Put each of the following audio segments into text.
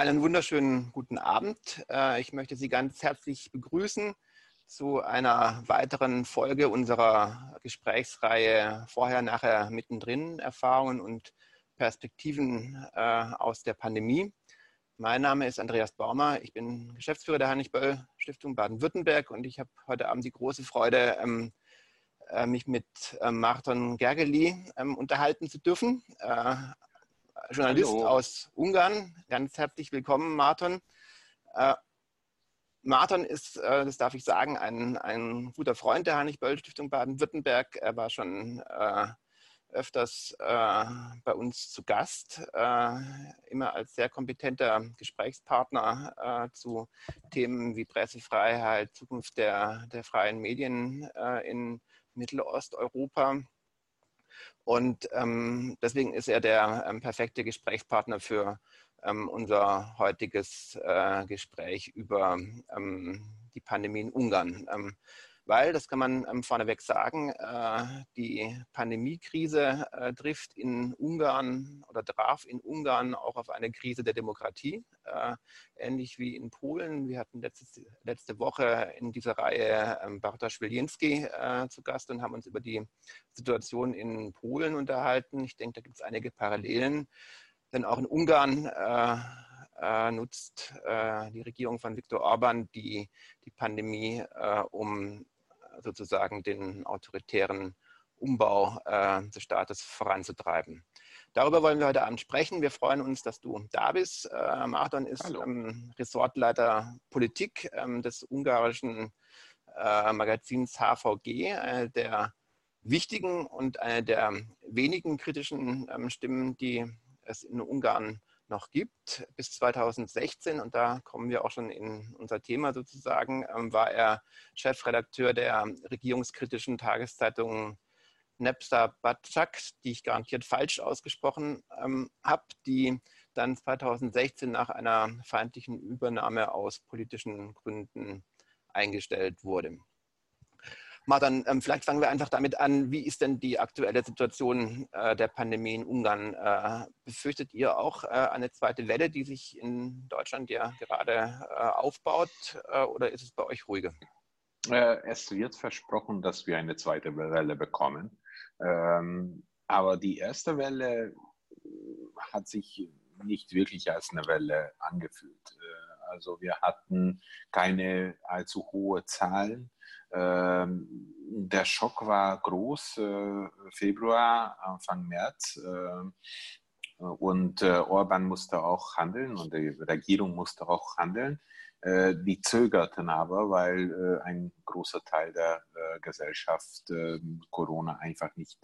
Einen wunderschönen guten Abend. Äh, ich möchte Sie ganz herzlich begrüßen zu einer weiteren Folge unserer Gesprächsreihe Vorher, Nachher, Mittendrin Erfahrungen und Perspektiven äh, aus der Pandemie. Mein Name ist Andreas Baumer. Ich bin Geschäftsführer der Heinrich-Böll Stiftung Baden-Württemberg und ich habe heute Abend die große Freude, ähm, äh, mich mit Martin Gergely ähm, unterhalten zu dürfen. Journalist Hallo. aus Ungarn. Ganz herzlich willkommen, Martin. Äh, Martin ist, äh, das darf ich sagen, ein, ein guter Freund der Heinrich-Böll-Stiftung Baden-Württemberg. Er war schon äh, öfters äh, bei uns zu Gast, äh, immer als sehr kompetenter Gesprächspartner äh, zu Themen wie Pressefreiheit, Zukunft der, der freien Medien in Mittelosteuropa. Und ähm, deswegen ist er der ähm, perfekte Gesprächspartner für ähm, unser heutiges äh, Gespräch über ähm, die Pandemie in Ungarn. Weil, das kann man ähm, vorneweg sagen, äh, die Pandemiekrise äh, trifft in Ungarn oder traf in Ungarn auch auf eine Krise der Demokratie, äh, ähnlich wie in Polen. Wir hatten letzte, Woche in dieser Reihe ähm, Bartosz Wilinski äh, zu Gast und haben uns über die Situation in Polen unterhalten. Ich denke, da gibt es einige Parallelen, denn auch in Ungarn nutzt die Regierung von Viktor Orban die, die Pandemie, äh, um sozusagen den autoritären Umbau äh, des Staates voranzutreiben. Darüber wollen wir heute Abend sprechen. Wir freuen uns, dass du da bist. Äh, Martin ist ähm, Ressortleiter Politik ähm, des ungarischen äh, Magazins HVG, äh, der wichtigen und eine der wenigen kritischen ähm, Stimmen, die es in Ungarn noch gibt. Bis 2016, und da kommen wir auch schon in unser Thema sozusagen, ähm, war er Chefredakteur der regierungskritischen Tageszeitung Nepsa Batschak, die ich garantiert falsch ausgesprochen ähm, habe, die dann 2016 nach einer feindlichen Übernahme aus politischen Gründen eingestellt wurde. Martin, ähm, vielleicht fangen wir einfach damit an. Wie ist denn die aktuelle Situation äh, der Pandemie in Ungarn? Äh, befürchtet ihr auch äh, eine zweite Welle, die sich in Deutschland ja gerade aufbaut? oder ist es bei euch ruhiger? es wird versprochen, dass wir eine zweite Welle bekommen. Ähm, aber die erste Welle hat sich nicht wirklich als eine Welle angefühlt. Also wir hatten keine allzu hohe Zahlen. Ähm, der Schock war groß, äh, Februar, Anfang März. Äh, und äh, Orban musste auch handeln und die Regierung musste auch handeln. Äh, die zögerten aber, weil äh, ein großer Teil der äh, Gesellschaft ähm, Corona einfach nicht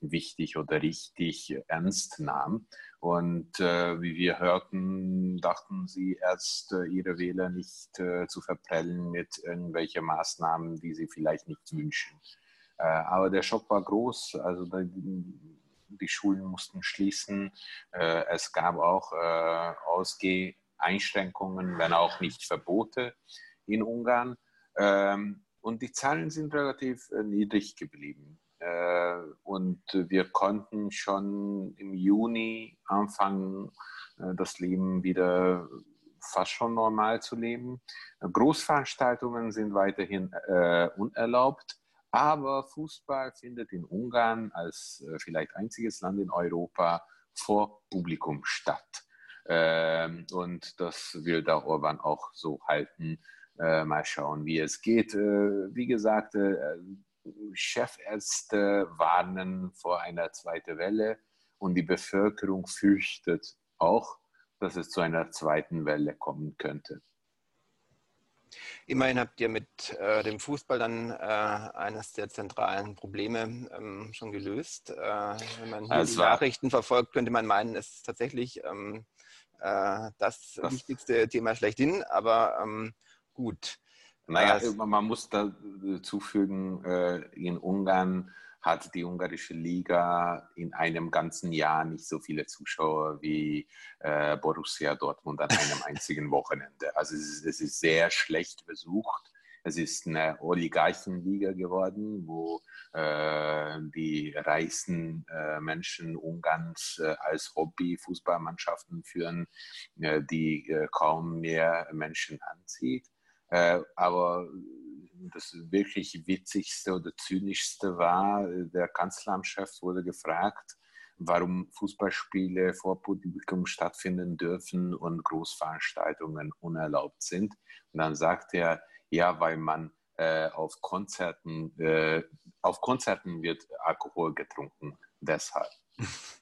wichtig oder richtig ernst nahm. Und wie wir hörten, dachten sie erst, ihre Wähler nicht zu verprellen mit irgendwelchen Maßnahmen, die sie vielleicht nicht wünschen. aber der Schock war groß. Also die Schulen mussten schließen. es gab auch Ausgeh Einschränkungen, wenn auch nicht Verbote in Ungarn. Ähm, und die Zahlen sind relativ äh, niedrig geblieben. Äh, und wir konnten schon im Juni anfangen, äh, das Leben wieder fast schon normal zu leben. Großveranstaltungen sind weiterhin unerlaubt, aber Fußball findet in Ungarn als vielleicht einziges Land in Europa vor Publikum statt. Ähm, und das will da Orban auch so halten. Äh, mal schauen, wie es geht. Äh, wie gesagt, äh, Chefärzte warnen vor einer zweiten Welle und die Bevölkerung fürchtet auch, dass es zu einer zweiten Welle kommen könnte. Immerhin habt ihr mit äh, dem Fußball dann äh, eines der zentralen Probleme ähm, schon gelöst. Äh, wenn man hier die Nachrichten verfolgt, könnte man meinen, es ist tatsächlich ähm, äh, das, das, wichtigste Thema schlechthin, aber ähm, gut. Naja, man muss dazu fügen, äh, in Ungarn hat die ungarische Liga in einem ganzen Jahr nicht so viele Zuschauer wie äh, Borussia Dortmund an einem einzigen Wochenende. Also es ist, es ist, sehr schlecht besucht. Es ist eine Oligarchenliga geworden, wo äh, die reichsten äh, Menschen Ungarns äh, als Hobby Fußballmannschaften führen, äh, die äh, kaum mehr Menschen anzieht. Äh, aber das wirklich witzigste oder zynischste war, der Kanzleramtschef wurde gefragt, warum Fußballspiele vor Publikum stattfinden dürfen und Großveranstaltungen unerlaubt sind. Und dann sagt er, ja, weil man äh, auf Konzerten, äh, auf Konzerten wird Alkohol getrunken, deshalb.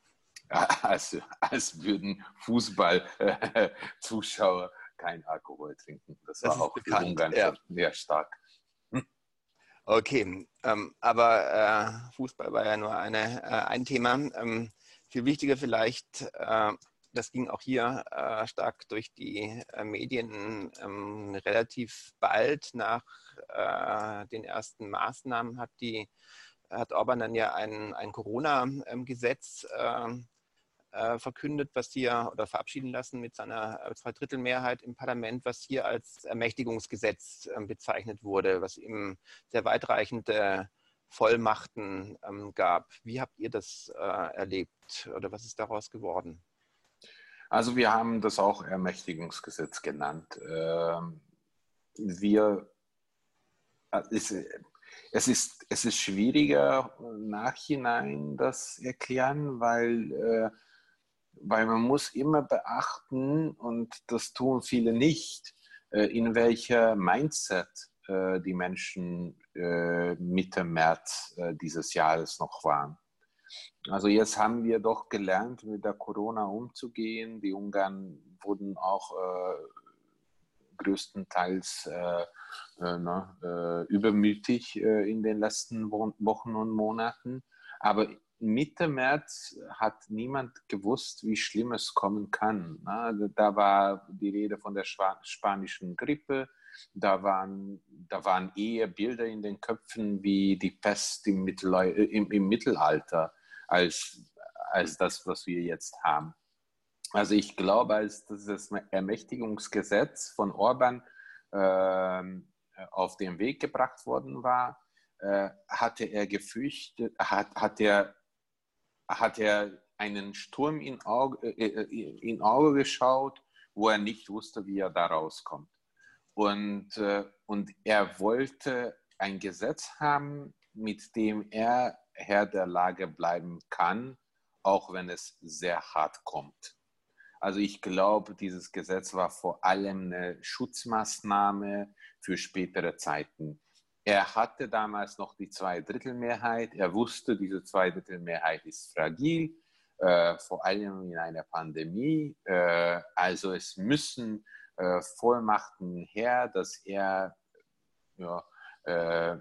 als, als würden Fußballzuschauer äh, kein Alkohol trinken. Das, das war auch bekannt, in Ungarn ja. sehr stark. Okay, ähm, aber äh, Fußball war ja nur eine, äh, ein Thema. Ähm, viel wichtiger vielleicht, äh, das ging auch hier äh, stark durch die äh, Medien ähm, relativ bald nach äh, den ersten Maßnahmen hat die hat Orban dann ja ein, ein Corona-Gesetz ähm, äh, verkündet, was hier oder verabschieden lassen mit seiner äh, Zweidrittelmehrheit im Parlament, was hier als Ermächtigungsgesetz äh, bezeichnet wurde, was ihm sehr weitreichende Vollmachten ähm, gab. Wie habt ihr das äh, erlebt oder was ist daraus geworden? Also wir haben das auch Ermächtigungsgesetz genannt. Ähm, wir, äh, es, ist, es ist schwieriger nachhinein das erklären, weil, äh, weil man muss immer beachten, und das tun viele nicht, äh, in welcher Mindset die Menschen Mitte März dieses Jahres noch waren. Also jetzt haben wir doch gelernt, mit der Corona umzugehen. Die Ungarn wurden auch äh, größtenteils äh, äh, ne, äh übermütig äh, in den letzten Wochen und Monaten. Aber Mitte März hat niemand gewusst, wie schlimm es kommen kann. Ne? Da war die Rede von der spanischen Grippe. Da waren, da waren eher Bilder in den Köpfen wie die Pest im, Mittel, im, im Mittelalter als, als das, was wir jetzt haben. Also ich glaube, als das Ermächtigungsgesetz von Orban äh, auf den Weg gebracht worden war, äh, hatte er gefürchtet, hat, hat, er, hat er einen Sturm in Auge, äh, äh, in Auge geschaut, wo er nicht wusste, wie er da rauskommt. Und, äh, und er wollte ein Gesetz haben, mit dem er Herr der Lage bleiben kann, auch wenn es sehr hart kommt. Also ich glaube, dieses Gesetz war vor allem eine Schutzmaßnahme für spätere Zeiten. Er hatte damals noch die Zweidrittelmehrheit. Er wusste, diese Zweidrittelmehrheit ist fragil, äh, vor allem in einer Pandemie. Äh, also es müssen äh, Vollmachten her, dass er ja, äh,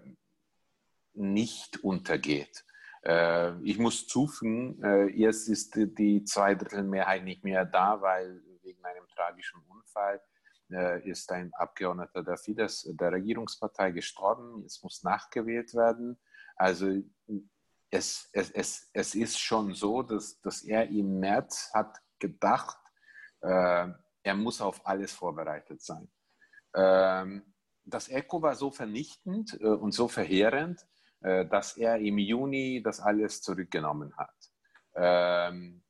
nicht untergeht. Äh, ich muss zufügen, äh, jetzt ist die Zweidrittelmehrheit nicht mehr da, weil wegen einem tragischen Unfall äh, ist ein Abgeordneter der Fidesz, der Regierungspartei, gestorben. Es muss nachgewählt werden. Also es, es, es, es ist schon so, dass, dass er im März hat gedacht, er muss auf alles vorbereitet sein. Ähm, das Echo war so vernichtend und so verheerend, dass er im Juni das alles zurückgenommen hat ähm,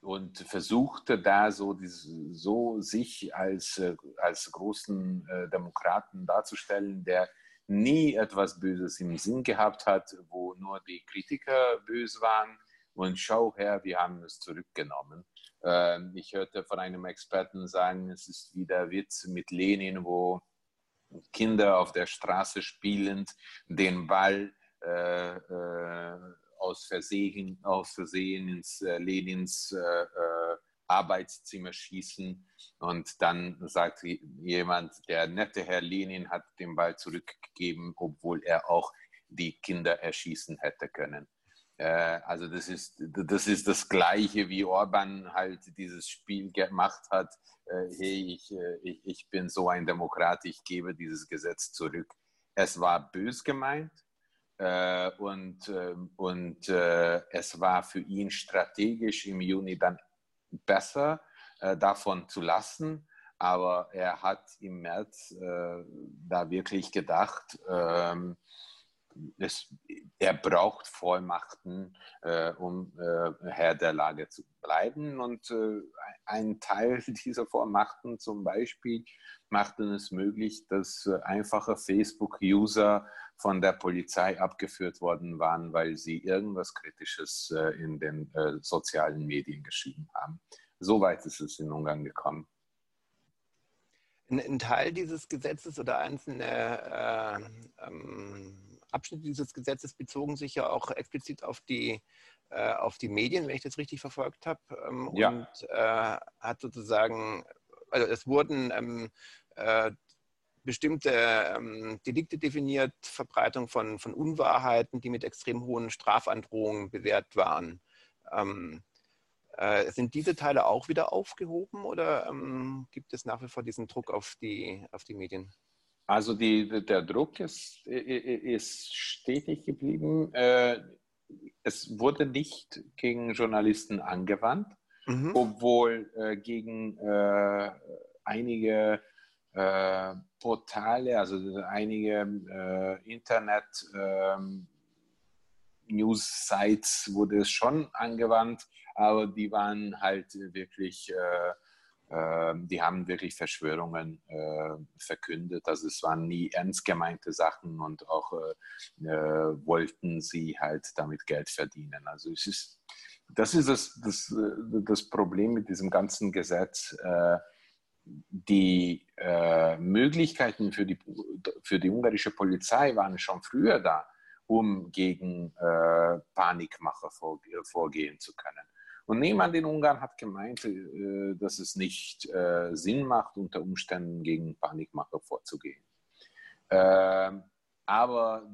und versuchte da so, so sich als, äh, als großen äh, Demokraten darzustellen, der nie etwas Böses im Sinn gehabt hat, wo nur die Kritiker böse waren. Und schau her, wir haben es zurückgenommen. Ähm, ich hörte von einem Experten sagen, es ist wie der Witz mit Lenin, wo Kinder auf der Straße spielend den Ball äh, äh, aus, Versehen, aus Versehen ins äh, Lenins Arbeitszimmer schießen und dann sagt jemand, der nette Herr Lenin hat den Ball zurückgegeben, obwohl er auch die Kinder erschießen hätte können. also das ist, das ist das Gleiche, wie Orban halt dieses Spiel gemacht hat. hey, ich, ich, ich bin so ein Demokrat, ich gebe dieses Gesetz zurück. Es war bös gemeint, äh, und äh, und äh, es war für ihn strategisch im Juni dann besser, äh, davon zu lassen. Aber er hat im März äh, da wirklich gedacht, ähm, es, er braucht Vollmachten, äh, um Herr der Lage zu bleiben. Und ein Teil dieser Vollmachten zum Beispiel machten es möglich, dass äh, einfache Facebook-User von der Polizei abgeführt worden waren, weil sie irgendwas Kritisches äh, in den äh, sozialen Medien geschrieben haben. So weit ist es in Ungarn gekommen. Ein, Teil dieses Gesetzes oder einzelne ähm, Abschnitte dieses Gesetzes bezogen sich ja auch explizit auf die, äh, auf die Medien, wenn ich das richtig verfolgt habe. Ähm, ja. Und äh, hat sozusagen, also es wurden ähm, äh, bestimmte ähm, Delikte definiert, Verbreitung von, von Unwahrheiten, die mit extrem hohen Strafandrohungen bewährt waren. Ähm, äh, sind diese Teile auch wieder aufgehoben oder ähm, gibt es nach wie vor diesen Druck auf die, auf die Medien? Also die, der Druck ist, ist stetig geblieben. Äh, es wurde nicht gegen Journalisten angewandt, mhm. obwohl äh, gegen äh, einige Portale, also einige Internet ähm, News-Sites wurde es schon angewandt, aber die waren halt wirklich ähm, die haben wirklich Verschwörungen äh, verkündet. Also es waren nie ernst gemeinte Sachen und auch äh, äh, wollten sie halt damit Geld verdienen. Also es ist, das ist das, das, das Problem mit diesem ganzen Gesetz. Äh, die äh, Möglichkeiten für die, für die ungarische Polizei waren schon früher da, um gegen äh, Panikmacher vorgehen zu können. Und niemand in Ungarn hat gemeint, äh, dass es nicht äh, Sinn macht, unter Umständen gegen Panikmacher vorzugehen. Ähm, aber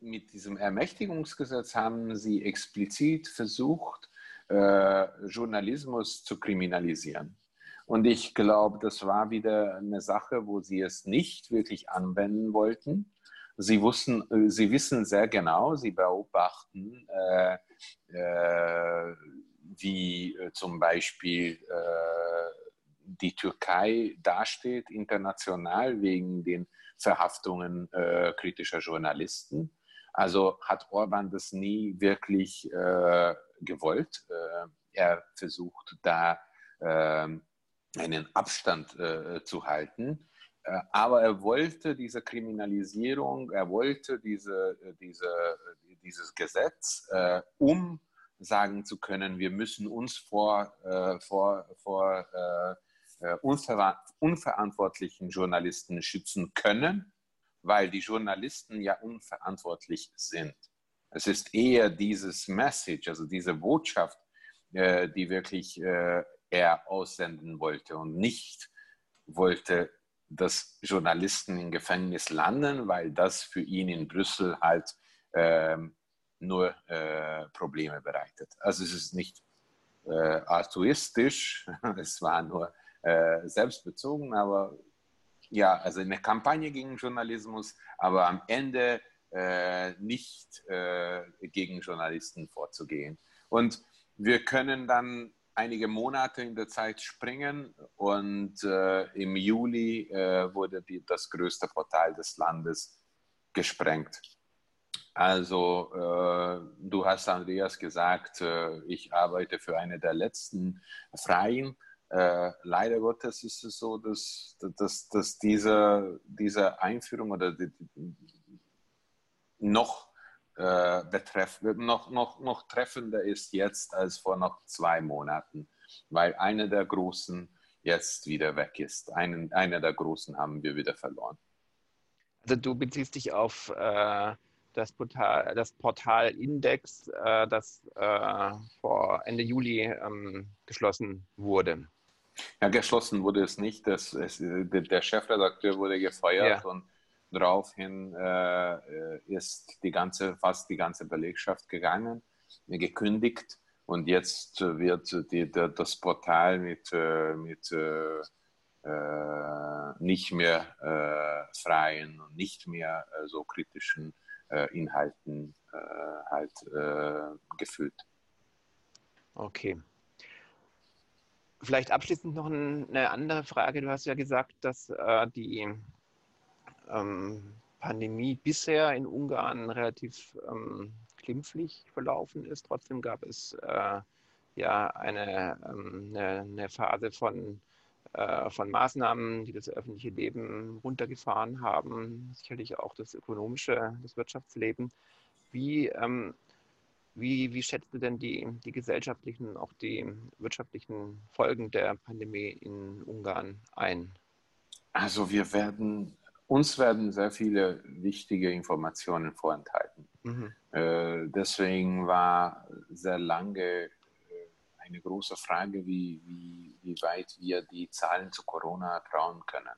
mit diesem Ermächtigungsgesetz haben sie explizit versucht, äh, Journalismus zu kriminalisieren. Und ich glaube, das war wieder eine Sache, wo sie es nicht wirklich anwenden wollten. Sie, wussten, sie wissen sehr genau, sie beobachten, äh, wie äh, zum Beispiel äh, die Türkei dasteht international wegen den Verhaftungen kritischer Journalisten. Also hat Orban das nie wirklich gewollt. er versucht da einen Abstand zu halten. Aber er wollte diese Kriminalisierung, er wollte diese, diese, dieses Gesetz, äh, um sagen zu können, wir müssen uns vor, äh, vor, vor äh, äh, unver unverantwortlichen Journalisten schützen können, weil die Journalisten ja unverantwortlich sind. Es ist eher dieses Message, also diese Botschaft, äh, die wirklich äh, er aussenden wollte und nicht wollte, dass Journalisten im Gefängnis landen, weil das für ihn in Brüssel halt ähm, nur äh, Probleme bereitet. Also es ist nicht äh, altruistisch, es war nur äh, selbstbezogen, aber ja, also eine Kampagne gegen Journalismus, aber am Ende äh, nicht äh, gegen Journalisten vorzugehen. Und wir können dann einige Monate in der Zeit springen und äh, im Juli wurde die, das größte Portal des Landes gesprengt. Also äh, du hast Andreas gesagt, äh, ich arbeite für eine der letzten Freien. Äh, leider Gottes ist es so, dass, dass, dass diese, diese Einführung oder die noch, äh, betreff, noch, noch, noch treffender ist jetzt als vor noch zwei Monaten, weil einer der Großen jetzt wieder weg ist. Einen, einer der Großen haben wir wieder verloren. Also du beziehst dich auf äh, das Portal, das Portal Index, äh, das äh, vor Ende Juli ähm, geschlossen wurde. Ja, geschlossen wurde es nicht. Das, es, der Chefredakteur wurde gefeuert ja. und daraufhin äh, ist die ganze, fast die ganze Belegschaft gegangen, gekündigt. Und jetzt wird die, die, das Portal mit, äh, mit äh, äh, nicht mehr äh, freien und nicht mehr äh, so kritischen äh, Inhalten äh, halt äh, gefüllt. Okay. Vielleicht abschließend noch eine andere Frage. Du hast ja gesagt, dass äh, die ähm, Pandemie bisher in Ungarn relativ ähm, glimpflich verlaufen ist. Trotzdem gab es äh, ja eine, ähm, eine, eine, Phase von, äh, von Maßnahmen, die das öffentliche Leben runtergefahren haben, sicherlich auch das ökonomische, das Wirtschaftsleben. Wie, ähm, wie, wie schätzt du denn die, die gesellschaftlichen, auch die wirtschaftlichen Folgen der Pandemie in Ungarn ein? Also wir werden uns werden sehr viele wichtige Informationen vorenthalten. Mhm. Äh, deswegen war sehr lange äh, eine große Frage, wie, wie, wie weit wir die Zahlen zu Corona trauen können.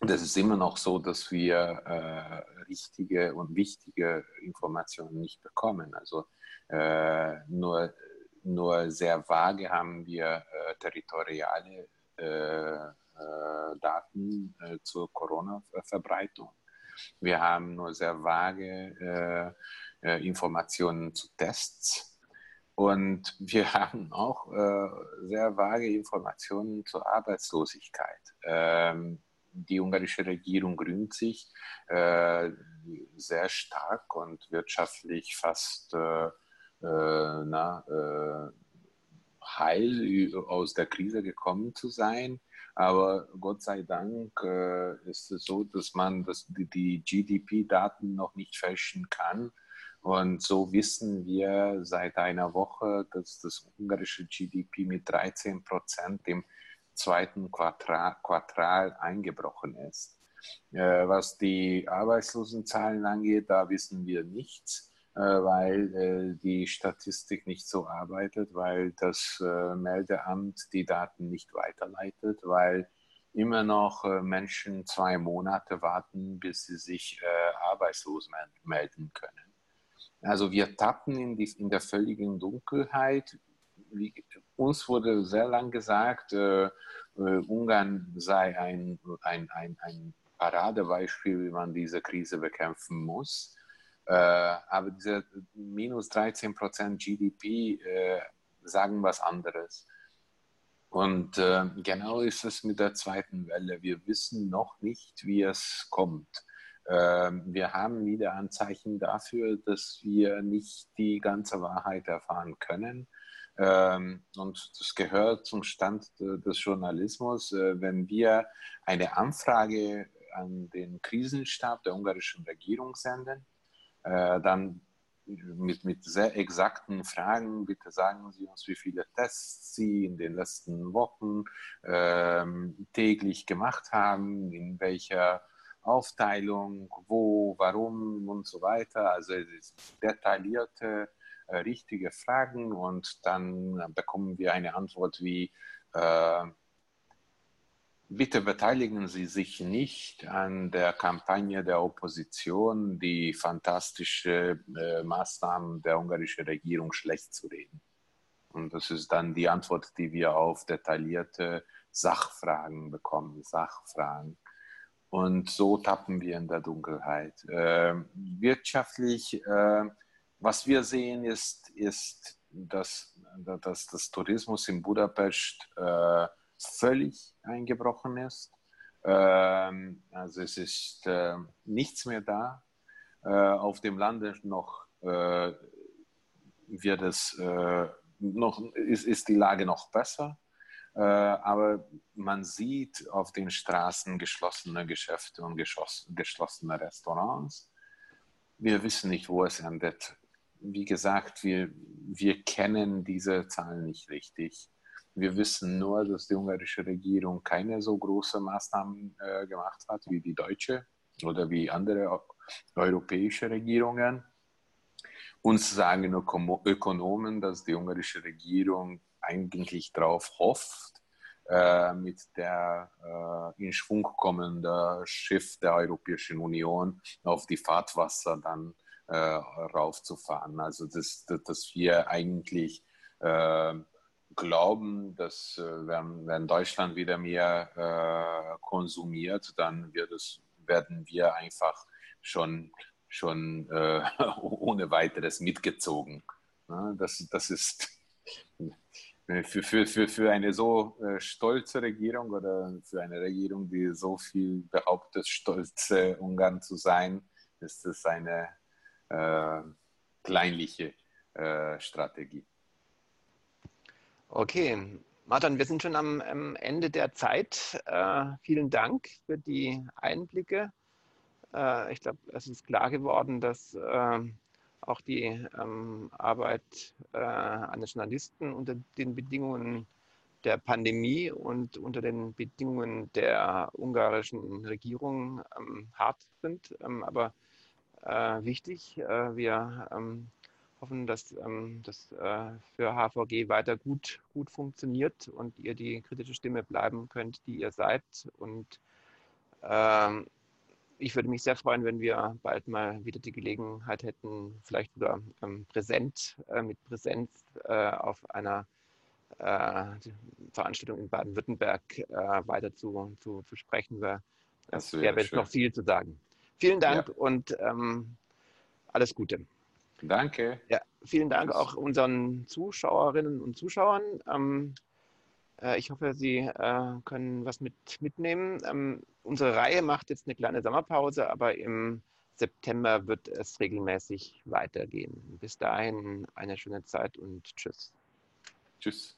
Das ist immer noch so, dass wir äh, richtige und wichtige Informationen nicht bekommen. Also äh, nur, nur sehr vage haben wir äh, territoriale äh, Daten äh, zur Corona-Verbreitung. Wir haben nur sehr vage äh, Informationen zu Tests. Und wir haben auch sehr vage Informationen zur Arbeitslosigkeit. Ähm, die ungarische Regierung grünt sich sehr stark und wirtschaftlich fast na, heil aus der Krise gekommen zu sein. Aber Gott sei Dank äh, ist es so, dass man das, die, die GDP-Daten noch nicht fälschen kann. Und so wissen wir seit einer Woche, dass das ungarische GDP mit 13 Prozent im zweiten Quartal, Quartal eingebrochen ist. Äh, was die Arbeitslosenzahlen angeht, da wissen wir nichts. Äh, weil äh, die Statistik nicht so arbeitet, weil das äh, Meldeamt die Daten nicht weiterleitet, weil immer noch Menschen zwei Monate warten, bis sie sich arbeitslos melden können. Also wir tappen in, die, in der völligen Dunkelheit. Wie, uns wurde sehr lang gesagt, äh, Ungarn sei ein, ein, ein, ein Paradebeispiel, wie man diese Krise bekämpfen muss. Äh, aber diese minus 13 Prozent GDP äh, sagen was anderes. Und äh, genau ist es mit der zweiten Welle. Wir wissen noch nicht, wie es kommt. Ähm, wir haben wieder Anzeichen dafür, dass wir nicht die ganze Wahrheit erfahren können. Ähm, und das gehört zum Stand des Journalismus. Äh, wenn wir eine Anfrage an den Krisenstab der ungarischen Regierung senden, äh, dann mit, mit sehr exakten Fragen, bitte sagen Sie uns, wie viele Tests Sie in den letzten Wochen ähm, täglich gemacht haben, in welcher Aufteilung, wo, warum und so weiter. Also detaillierte, äh, richtige Fragen und dann bekommen wir eine Antwort wie, äh, Bitte beteiligen Sie sich nicht an der Kampagne der Opposition, die fantastische äh, Maßnahmen der ungarischen Regierung schlecht zu reden. Und das ist dann die Antwort, die wir auf detaillierte Sachfragen bekommen, Sachfragen. Und so tappen wir in der Dunkelheit. Äh, wirtschaftlich, äh, was wir sehen, ist, ist dass, dass das Tourismus in Budapest äh, völlig eingebrochen ist. Ähm, also es ist äh, nichts mehr da. Äh, auf dem Lande noch äh, wird es äh, noch ist, ist die Lage noch besser. Äh, aber man sieht auf den Straßen geschlossene Geschäfte und geschlossene Restaurants. Wir wissen nicht, wo es endet. Wie gesagt, wir, wir kennen diese Zahlen nicht richtig. Wir wissen nur, dass die ungarische Regierung keine so große Maßnahmen äh, gemacht hat wie die deutsche oder wie andere europäische Regierungen. Uns sagen Ökonomen, dass die ungarische Regierung eigentlich darauf hofft, äh, mit der äh, in Schwung kommenden Schiff der Europäischen Union auf die Fahrtwasser dann äh, raufzufahren. Also dass, dass wir eigentlich äh, glauben, dass äh, wenn, wenn, Deutschland wieder mehr äh, konsumiert, dann wird es, werden wir einfach schon, schon äh, ohne weiteres mitgezogen. Das, das ist, für, für, für, für eine so stolze Regierung oder für eine Regierung, die so viel behauptet, stolze Ungarn zu sein, ist es eine äh, kleinliche äh, Strategie. Okay, Martin, wir sind schon am, am Ende der Zeit. Äh, vielen Dank für die Einblicke. Äh, ich glaube, es ist klar geworden, dass äh, auch die ähm, Arbeit äh, eines Journalisten unter den Bedingungen der Pandemie und unter den Bedingungen der ungarischen Regierung ähm, hart sind, ähm, aber äh, wichtig. Äh, wir ähm, hoffen, dass ähm, das äh, für HVG weiter gut, gut funktioniert und ihr die kritische Stimme bleiben könnt, die ihr seid. Und ähm, ich würde mich sehr freuen, wenn wir bald mal wieder die Gelegenheit hätten, vielleicht sogar ähm, präsent, äh, mit Präsenz äh, auf einer äh, Veranstaltung in Baden-Württemberg äh, weiter zu, zu, zu sprechen. Weil es wäre noch viel zu sagen. Vielen Dank ja. und ähm, alles Gute. Danke. Ja, vielen Dank auch unseren Zuschauerinnen und Zuschauern. Ähm, äh, ich hoffe, Sie äh, können was mit, mitnehmen. Ähm, unsere Reihe macht jetzt eine kleine Sommerpause, aber im September wird es regelmäßig weitergehen. Bis dahin eine schöne Zeit und tschüss. Tschüss.